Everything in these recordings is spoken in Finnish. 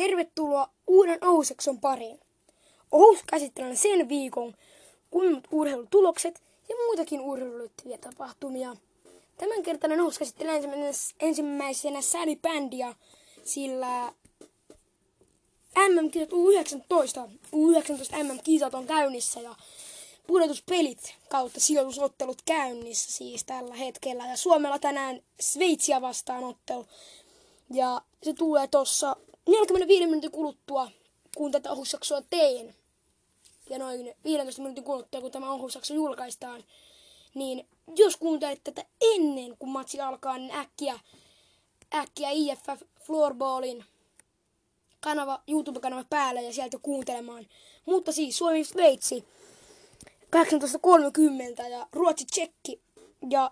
Tervetuloa uuden Ohusekson pariin. Ohus käsittelee sen viikon kunnut urheilutulokset ja muitakin urheiluliittyviä tapahtumia. Tämänkertainen Ohus käsittelee ensimmäisenä sälibändiä, sillä MM-kisat U19, U19 MM-kisat on käynnissä ja pudotuspelit kautta sijoitusottelut käynnissä siis tällä hetkellä. Ja Suomella tänään Sveitsiä vastaan ottelu. Ja se tulee tuossa 45 minuutin kuluttua, kun tätä ohusjaksoa teen. Ja noin 15 minuutin kuluttua, kun tämä ohusjakso julkaistaan. Niin jos kuuntelet tätä ennen kuin matsi alkaa, niin äkkiä, äkkiä IFF Floorballin kanava, YouTube-kanava päälle ja sieltä kuuntelemaan. Mutta siis Suomi-Sveitsi 18.30 ja Ruotsi-Tsekki. Ja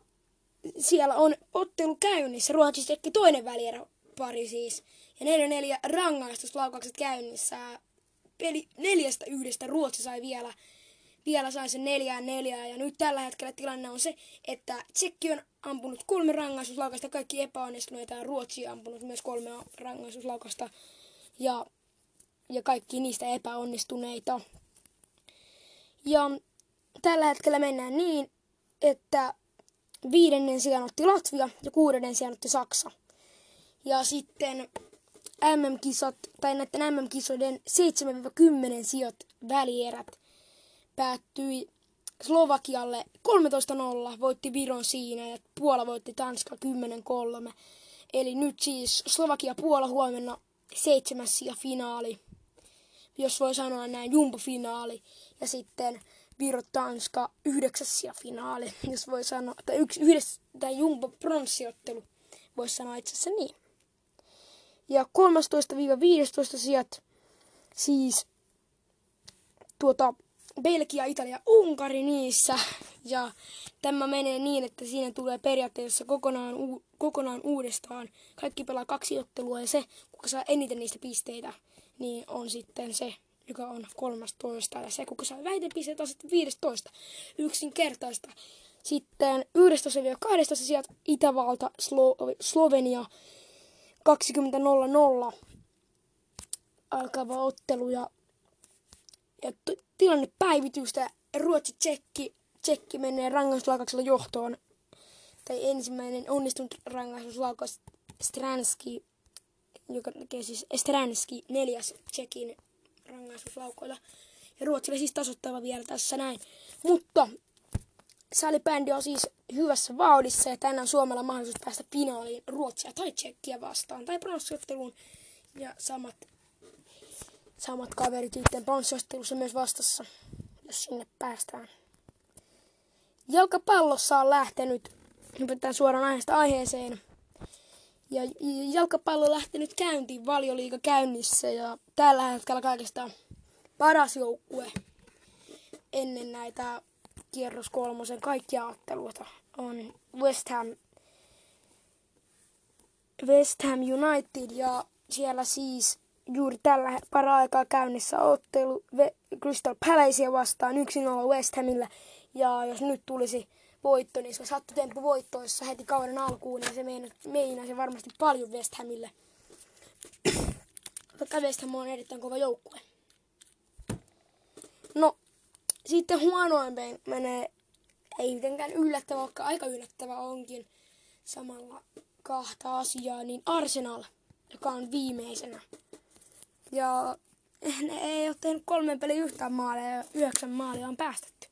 siellä on ottelu käynnissä. Ruotsi-Tsekki toinen välierä pari siis. Ja 4-4 rangaistuslaukaukset käynnissä. Peli neljästä yhdestä Ruotsi sai vielä, vielä sai sen neljään neljää. Ja nyt tällä hetkellä tilanne on se, että Tsekki on ampunut kolme rangaistuslaukasta, kaikki epäonnistuneita ja Ruotsi on ampunut myös kolme rangaistuslaukasta. Ja, ja kaikki niistä epäonnistuneita. Ja tällä hetkellä mennään niin, että viidennen sijaan otti Latvia ja kuudennen sijaan otti Saksa. Ja sitten MM-kisat, tai näiden MM-kisoiden 7-10 sijat välierät päättyi Slovakialle 13-0, voitti Viron siinä ja Puola voitti Tanska 10-3. Eli nyt siis Slovakia-Puola huomenna seitsemäs ja finaali, jos voi sanoa näin, jumbo-finaali. Ja sitten Viro-Tanska yhdeksäs ja finaali, jos voi sanoa, tai yksi, yhdessä, tai jumbo-pronssiottelu, voisi sanoa itse asiassa niin. Ja 13-15 sijat, siis tuota, Belgia, Italia, Unkari niissä. Ja tämä menee niin, että siinä tulee periaatteessa kokonaan, u- kokonaan uudestaan. Kaikki pelaa kaksi ottelua ja se, kuka saa eniten niistä pisteitä, niin on sitten se, joka on 13. Ja se, kuka saa vähiten pisteitä, on sitten 15. Yksinkertaista. Sitten 11-12 sijat Itävalta, Slo- Slovenia 20.00 alkava ottelu ja, ja t- tilanne päivitystä. Ruotsi Tsekki, Tsekki menee rangaistuslaukauksella johtoon. Tai ensimmäinen onnistunut rangaistuslaukaus Stranski, joka tekee siis Stranski neljäs Tsekin rangaistuslaukoilla. Ja Ruotsille siis tasoittava vielä tässä näin. Mutta salibändi on siis hyvässä vauhdissa ja tänään Suomella on mahdollisuus päästä finaaliin Ruotsia tai Tsekkiä vastaan tai pronssiotteluun. Ja samat, samat kaverit sitten pronssiottelussa myös vastassa, jos sinne päästään. Jalkapallossa on lähtenyt, hypätään suoraan aiheesta aiheeseen. Ja jalkapallo on lähtenyt käyntiin, valioliiga käynnissä ja tällä hetkellä kaikesta paras joukkue ennen näitä kierros kolmosen kaikkia otteluita on West Ham, West Ham United ja siellä siis juuri tällä para-aikaa käynnissä ottelu Crystal Palacea vastaan 1-0 West Hamille. Ja jos nyt tulisi voitto, niin se olisi temppu voittoissa heti kauden alkuun ja se meinaisi varmasti paljon West Hamille. Vaikka West Ham on erittäin kova joukkue. No, sitten huonoin menee, ei mitenkään yllättävä, vaikka aika yllättävä onkin samalla kahta asiaa, niin Arsenal, joka on viimeisenä. Ja ne ei ole tehnyt kolmen pelin yhtään maalia ja yhdeksän maalia on päästetty.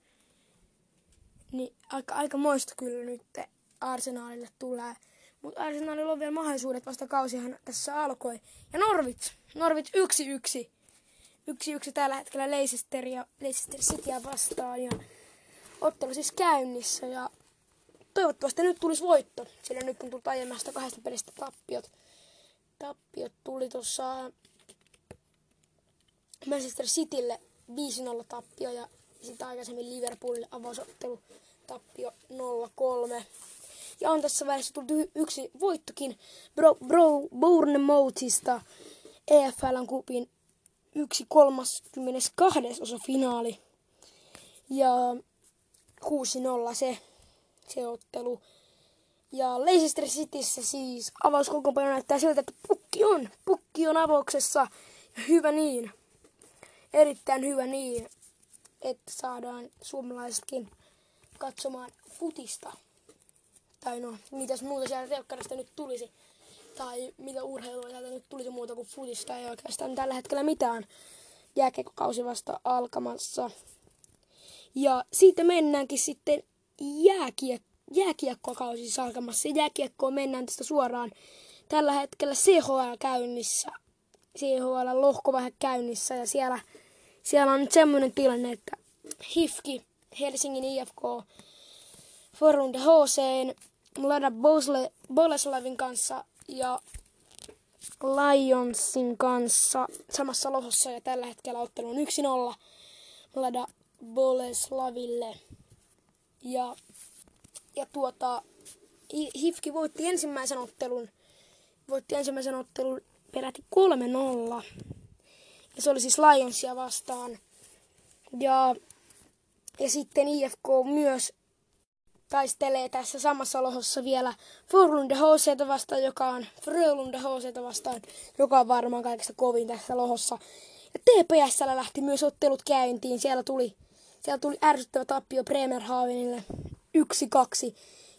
Niin aika, aika moista kyllä nyt Arsenalille tulee. Mutta Arsenalilla on vielä mahdollisuudet, vasta kausihan tässä alkoi. Ja Norwich, Norwich yksi yksi yksi tällä hetkellä Leicester ja Leicester Cityä vastaan ja ottelu siis käynnissä ja toivottavasti nyt tulisi voitto, sillä nyt on tullut aiemmasta kahdesta pelistä tappiot. Tappiot tuli tuossa Manchester Citylle 5-0 tappio ja sitten aikaisemmin Liverpoolille avausottelu tappio 0-3. Ja on tässä välissä tullut yksi voittokin Bro, Bro Bournemouthista EFLn kupin yksi kolmaskymmenes osa finaali. Ja 6-0 se, se ottelu. Ja Leicester Cityssä siis avauskokoonpano näyttää siltä, että pukki on. Pukki on avauksessa. Ja hyvä niin. Erittäin hyvä niin, että saadaan suomalaisetkin katsomaan futista. Tai no, mitäs muuta sieltä telkkarista nyt tulisi. Tai mitä urheilua sieltä nyt tulisi muuta kuin futista. Ei oikeastaan tällä hetkellä mitään. Jääkiekkokausi vasta alkamassa. Ja siitä mennäänkin sitten jääkiek- jääkiekkokausi siis alkamassa. Jääkiekkoon mennään tästä suoraan. Tällä hetkellä CHL käynnissä. CHL lohkovaihe käynnissä ja siellä, siellä on nyt semmoinen tilanne, että HIFKI, Helsingin IFK, Forunde HC, Mlada Boleslavin kanssa ja Lionsin kanssa samassa lohossa ja tällä hetkellä ottelu on 1-0 Mlada Boleslaville. Ja, ja tuota, Hifki voitti ensimmäisen ottelun, voitti ensimmäisen ottelun peräti 3-0. Ja se oli siis Lionsia vastaan. Ja, ja sitten IFK myös taistelee tässä samassa lohossa vielä Forlunde HC vastaan, joka on Frölunde HC vastaan, joka on varmaan kaikista kovin tässä lohossa. Ja TPSllä lähti myös ottelut käyntiin. Siellä tuli, siellä tuli ärsyttävä tappio Bremerhavenille 1-2.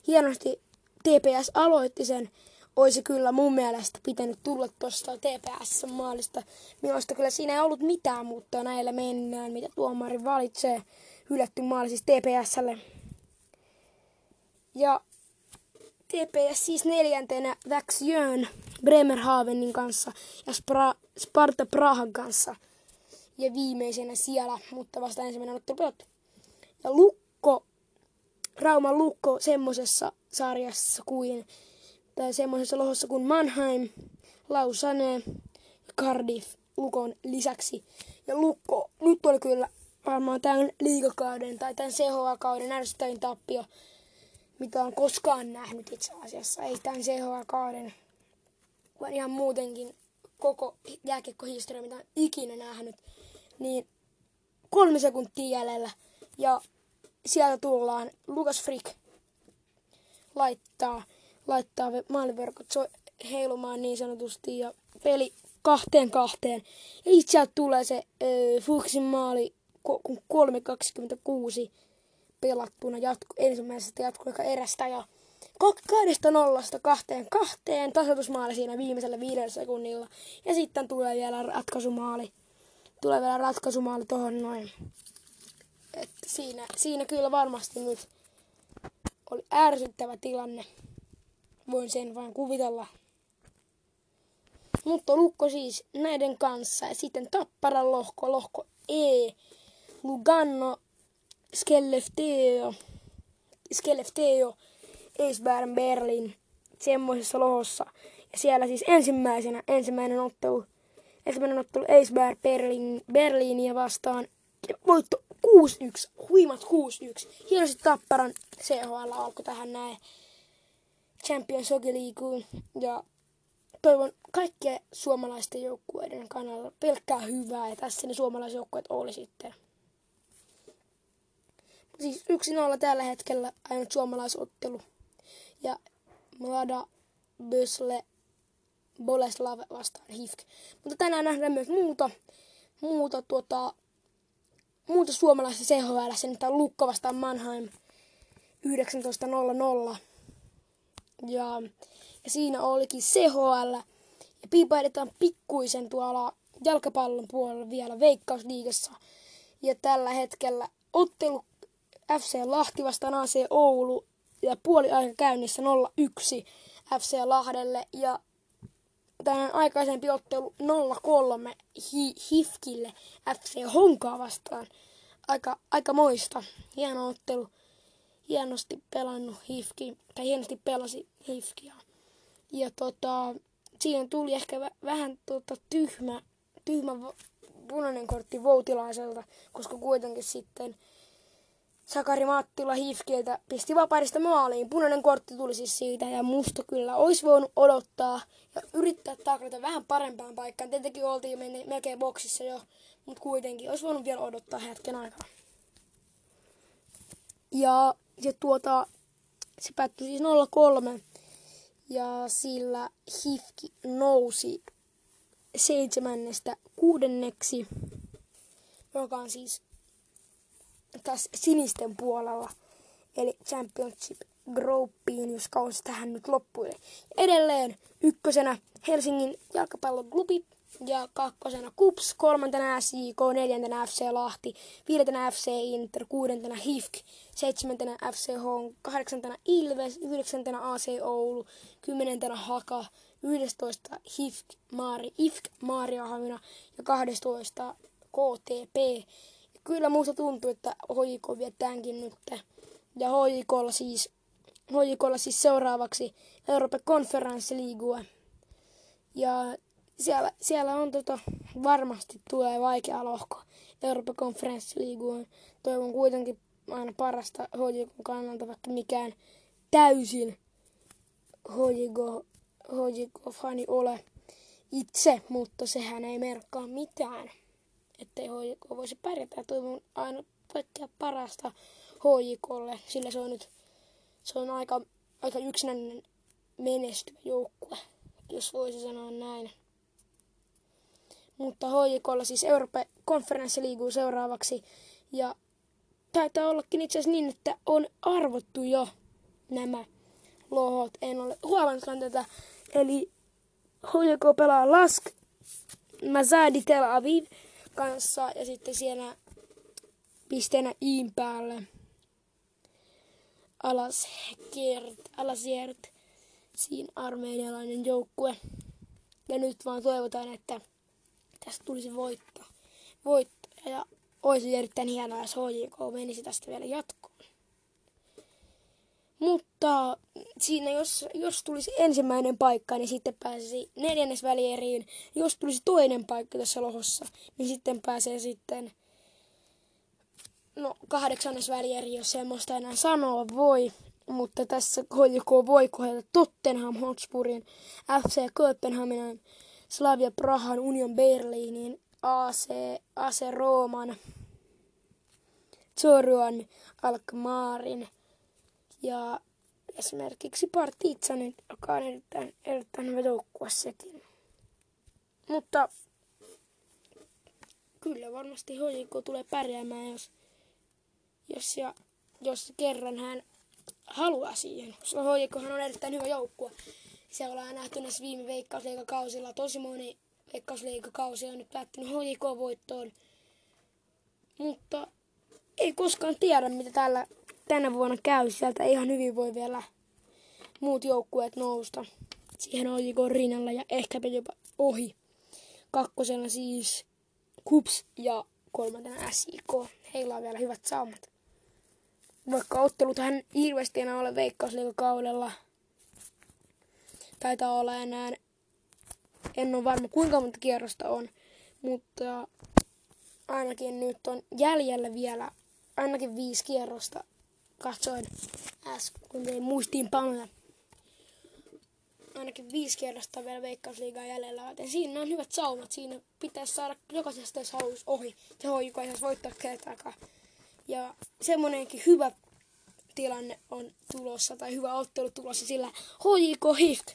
Hienosti TPS aloitti sen. Olisi kyllä mun mielestä pitänyt tulla tuosta TPS-maalista. Minusta kyllä siinä ei ollut mitään, mutta näillä mennään, mitä tuomari valitsee. Hylätty maali siis TPSlle. Ja TPS siis neljäntenä Växjön Bremerhavenin kanssa ja Spra- Sparta Prahan kanssa. Ja viimeisenä siellä, mutta vasta ensimmäinen ottelu pelattu. Ja Lukko, Rauman Lukko semmosessa sarjassa kuin, tai semmoisessa lohossa kuin Mannheim, Lausanne Cardiff Lukon lisäksi. Ja Lukko, nyt oli kyllä varmaan tämän liikakauden tai tämän CHA-kauden ärsyttävin tappio mitä on koskaan nähnyt itse asiassa. Ei tämän CHL-kauden, vaan ihan muutenkin koko jääkiekkohistoria, mitä on ikinä nähnyt. Niin kolme sekuntia jäljellä. Ja sieltä tullaan Lukas Frick laittaa, laittaa maaliverkot heilumaan niin sanotusti ja peli kahteen kahteen. Ja itse tulee se äh, Fuchsin maali, kun 3.26 pelattuna jatku, ensimmäisestä jatkuaika erästä ja kahdesta nollasta kahteen kahteen tasoitusmaali siinä viimeisellä viidellä sekunnilla. Ja sitten tulee vielä ratkaisumaali. Tulee vielä ratkaisumaali tuohon noin. Et siinä, siinä kyllä varmasti nyt oli ärsyttävä tilanne. Voin sen vain kuvitella. Mutta Lukko siis näiden kanssa. Ja sitten Tapparan lohko, lohko E. Lugano Skellefteå, Skellefteå, Eisbären Berlin, semmoisessa lohossa. Ja siellä siis ensimmäisenä, ensimmäinen ottelu, ensimmäinen ottelu Eisbär Berlin, Berliiniä vastaan. Ja voitto 6-1, huimat 6-1. Hienosti Tapparan CHL alkoi tähän näin Champions Hockey Leagueen. Ja toivon kaikkien suomalaisten joukkueiden kannalta pelkkää hyvää. Ja tässä ne suomalaisjoukkueet oli sitten siis yksi nolla tällä hetkellä ainut suomalaisottelu. Ja Mlada Bösle Boleslav vastaan HIFK. Mutta tänään nähdään myös muuta, muuta, tuota, muuta suomalaista CHL. Nyt on Lukko vastaan Mannheim 19.00. Ja, ja siinä olikin CHL. Ja piipaidetaan pikkuisen tuolla jalkapallon puolella vielä Veikkausliigassa. Ja tällä hetkellä ottelu FC Lahti vastaan AC Oulu ja puoli aika käynnissä 0-1 FC Lahdelle ja tänään aikaisempi ottelu 0-3 hi- Hifkille FC Honkaa vastaan. Aika, aika moista. Hieno ottelu. Hienosti pelannut Hifki, tai hienosti pelasi Hifkia. Ja tota, siihen tuli ehkä v- vähän tota, tyhmä, tyhmä punainen kortti Voutilaiselta, koska kuitenkin sitten Sakari Mattila Hifkieltä pisti vaparista maaliin. Punainen kortti tuli siis siitä ja musta kyllä olisi voinut odottaa ja yrittää taklata vähän parempaan paikkaan. Tietenkin oltiin melkein boksissa jo, mutta kuitenkin olisi voinut vielä odottaa hetken aikaa. Ja, ja tuota, Se päättyi siis 0-3 ja sillä Hifki nousi seitsemännestä kuudenneksi, joka on siis tässä sinisten puolella, eli Championship Groupiin, jos kausi tähän nyt loppui. Edelleen ykkösenä Helsingin jalkapalloklubi ja kakkosena KUPS, kolmantena SJK, neljäntenä FC Lahti, viidentenä FC Inter, kuudentena HIFK, seitsemäntenä FC Hong, kahdeksantena Ilves, yhdeksäntenä AC Oulu, kymmenentenä Haka, yhdestoista HIFK, Maari, IFK, Maariahamina ja kahdestoista KTP. Kyllä muusta tuntuu, että HJK vietäänkin nyt. Ja HJKlla siis, HJKlla siis seuraavaksi Euroopan konferenssiliigua. Ja siellä, siellä on tota, varmasti tulee vaikea lohko Euroopan konferenssiliiguun. Toivon kuitenkin aina parasta HJK kannalta, vaikka mikään täysin HJK, HJK-fani ole itse, mutta sehän ei merkkaa mitään, ettei HJK voisi pärjätä. Toivon aina kaikkea parasta HJKlle, sillä se on nyt se on aika, aika yksinäinen menestyvä joukkue, jos voisi sanoa näin. Mutta HJKlla siis Euroopan konferenssiliiguu seuraavaksi. Ja taitaa ollakin itse asiassa niin, että on arvottu jo nämä lohot. En ole huomannutkaan tätä. Eli HJK pelaa Lask Mazadi Tel Aviv kanssa ja sitten siellä pisteenä Iin päälle alas Kert, Alasjert, siinä armeenialainen joukkue. Ja nyt vaan toivotaan, että tästä tulisi voitto. voitto. Ja olisi erittäin hienoa, jos HJK menisi tästä vielä jatkoon. Mutta siinä, jos, jos tulisi ensimmäinen paikka, niin sitten pääsisi neljännes välieriin. Jos tulisi toinen paikka tässä lohossa, niin sitten pääsee sitten no, kahdeksannes välieri, jos semmoista enää sanoa voi. Mutta tässä HJK voi kohdata Tottenham Hotspurin, FC Kööpenhaminan, Slavia Prahan, Union Berliinin, AC, AC Rooman, Zoruan, Alkmaarin ja esimerkiksi Partitsanin, joka on erittäin, erittäin hyvä joukkue sekin. Mutta kyllä varmasti HJK tulee pärjäämään, jos, jos, ja, jos kerran hän haluaa siihen. Koska HJK on erittäin hyvä joukkue se ollaan nähty näissä viime veikkausleikakausilla. Tosi moni veikkausleikakausi on nyt päättynyt HJK-voittoon. Mutta ei koskaan tiedä, mitä tällä, tänä vuonna käy. Sieltä ihan hyvin voi vielä muut joukkueet nousta siihen HJK rinnalla ja ehkäpä jopa ohi. Kakkosena siis KUPS ja kolmantena SIK. Heillä on vielä hyvät saumat. Vaikka ottelut hän hirveästi enää ole veikkausliikakaudella, taitaa olla enää, en ole varma kuinka monta kierrosta on, mutta ainakin nyt on jäljellä vielä ainakin viisi kierrosta. Katsoin äsken, kun ei muistiinpanoja. Ainakin viisi kierrosta vielä Veikkausliigaa jäljellä, joten siinä on hyvät saumat. Siinä pitäisi saada jokaisesta, haluaisi ohi. Se hoiko ei voittaa kertaakaan. Ja semmonenkin hyvä tilanne on tulossa, tai hyvä ottelu tulossa, sillä HJK HIFK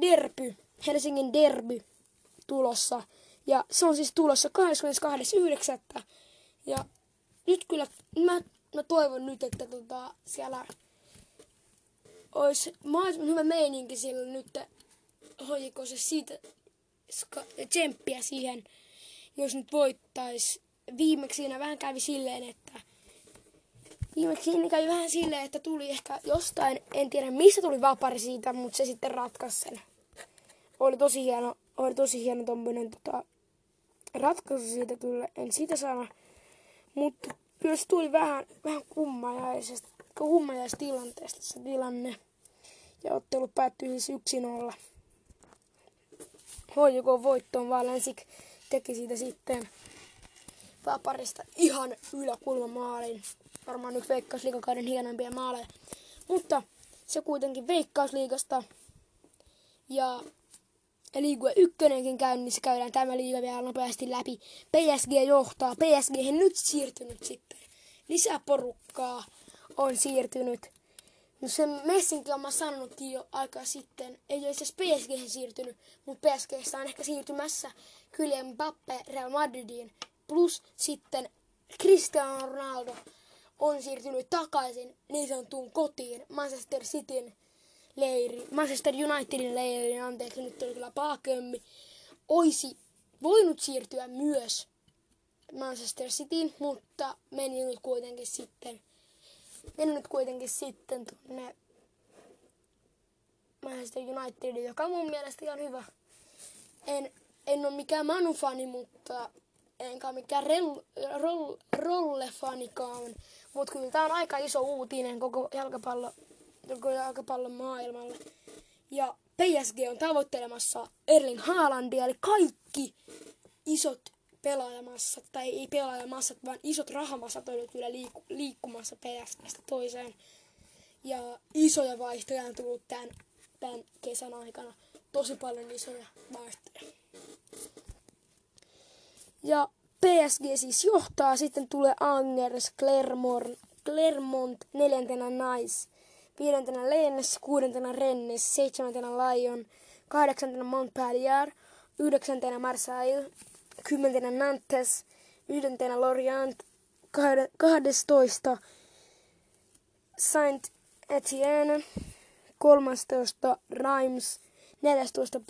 derby, Helsingin derby tulossa. Ja se on siis tulossa 22.9. Ja nyt kyllä mä, mä toivon nyt, että tota, siellä olisi mahdollisimman hyvä meininki sillä nyt hoiko se siitä tsemppiä siihen, jos nyt voittais. Viimeksi siinä vähän kävi silleen, että viimeksi siinä kävi vähän silleen, että tuli ehkä jostain, en tiedä missä tuli vapari siitä, mutta se sitten ratkaisi sen. Oli tosi hieno, oli tosi hieno tommonen tota, ratkaisu siitä kyllä, en siitä sano. Mutta kyllä se tuli vähän, vähän kummajaisesta, tilanteesta se tilanne. Ja ottelu päättyi siis 1-0. HJK voittoon vaan Lensik teki siitä sitten vaparista ihan yläkulmamaalin varmaan nyt Veikkausliigakauden hienoimpia maaleja. Mutta se kuitenkin Veikkausliigasta. Ja Liigue ykkönenkin käynnissä käydään tämä liiga vielä nopeasti läpi. PSG johtaa. PSG nyt siirtynyt sitten. Lisää porukkaa on siirtynyt No se Messinkin on mä sanonutkin jo aika sitten. Ei ole siis PSG siirtynyt, mutta PSG on ehkä siirtymässä kyllä Mbappe Real Madridiin. Plus sitten Cristiano Ronaldo on siirtynyt takaisin niin sanottuun kotiin Manchester Cityn leiri, Manchester Unitedin leiriin, anteeksi nyt tuli kyllä paakömmi, olisi voinut siirtyä myös Manchester Cityin, mutta meni nyt kuitenkin sitten, meni nyt kuitenkin sitten tuonne Manchester Unitedin, joka on mun mielestä ihan hyvä. En, en ole mikään Manu-fani, mutta enkä mikään rel, roll, rolle-fanikaan. Mutta kyllä tämä on aika iso uutinen koko jalkapallo, koko jalkapallon maailmalle. Ja PSG on tavoittelemassa Erling Haalandia, eli kaikki isot pelaajamassat, tai ei pelaajamassat, vaan isot rahamassat on kyllä liik- liikkumassa PSGstä toiseen. Ja isoja vaihtoja on tullut tämän, tämän kesän aikana. Tosi paljon isoja vaihtoja. Ja PSG siis johtaa, sitten tulee Angers, Clermont, Clermont neljäntenä Nice, viidentenä Lens, kuudentena Rennes, seitsemäntenä Lyon, kahdeksantena Montpellier, yhdeksäntenä Marseille, kymmentenä Nantes, yhdentenä Lorient, kahdestoista Saint Etienne, kolmastoista Reims, neljästoista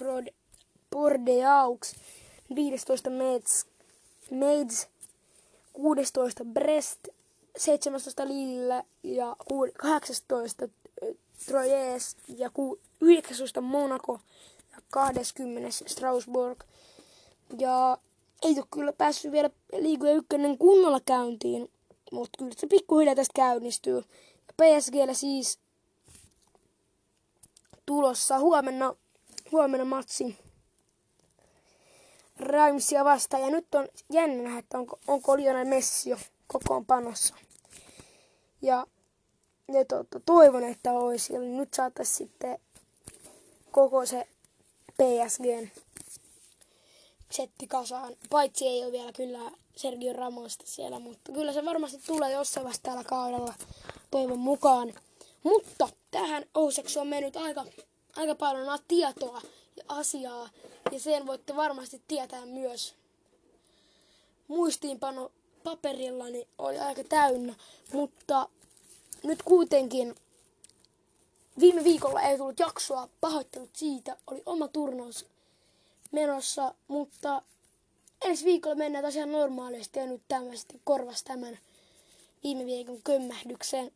Bordeaux, viidestoista Metz, Maids, 16 Brest, 17 Lille ja 18 Troyes ja 19 Monaco ja 20 Strasbourg. Ja ei ole kyllä päässyt vielä liigoja ykkönen kunnolla käyntiin, mutta kyllä se pikkuhiljaa tästä käynnistyy. PSGllä siis tulossa huomenna, huomenna matsi Rimesia vastaan. Ja nyt on jännä nähdä, että onko, onko Lionel Messi jo kokoonpanossa. Ja, ja to, toivon, että olisi. Eli nyt saataisiin sitten koko se PSGn setti kasaan. Paitsi ei ole vielä kyllä Sergio Ramosta siellä, mutta kyllä se varmasti tulee jossain vasta tällä kaudella toivon mukaan. Mutta tähän Ouseksi on mennyt aika, aika paljon tietoa ja asiaa ja sen voitte varmasti tietää myös. Muistiinpano paperillani oli aika täynnä, mutta nyt kuitenkin viime viikolla ei tullut jaksoa, pahoittelut siitä, oli oma turnaus menossa, mutta ensi viikolla mennään tosiaan normaalisti ja nyt tämmöisesti korvas tämän viime viikon kömmähdyksen.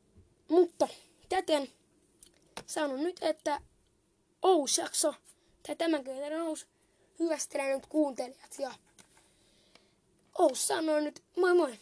Mutta täten sanon nyt, että Ous-jakso, tai tämän kerran Ous, hyvästelen nyt kuuntelijat ja Ous sanoo nyt moi moi!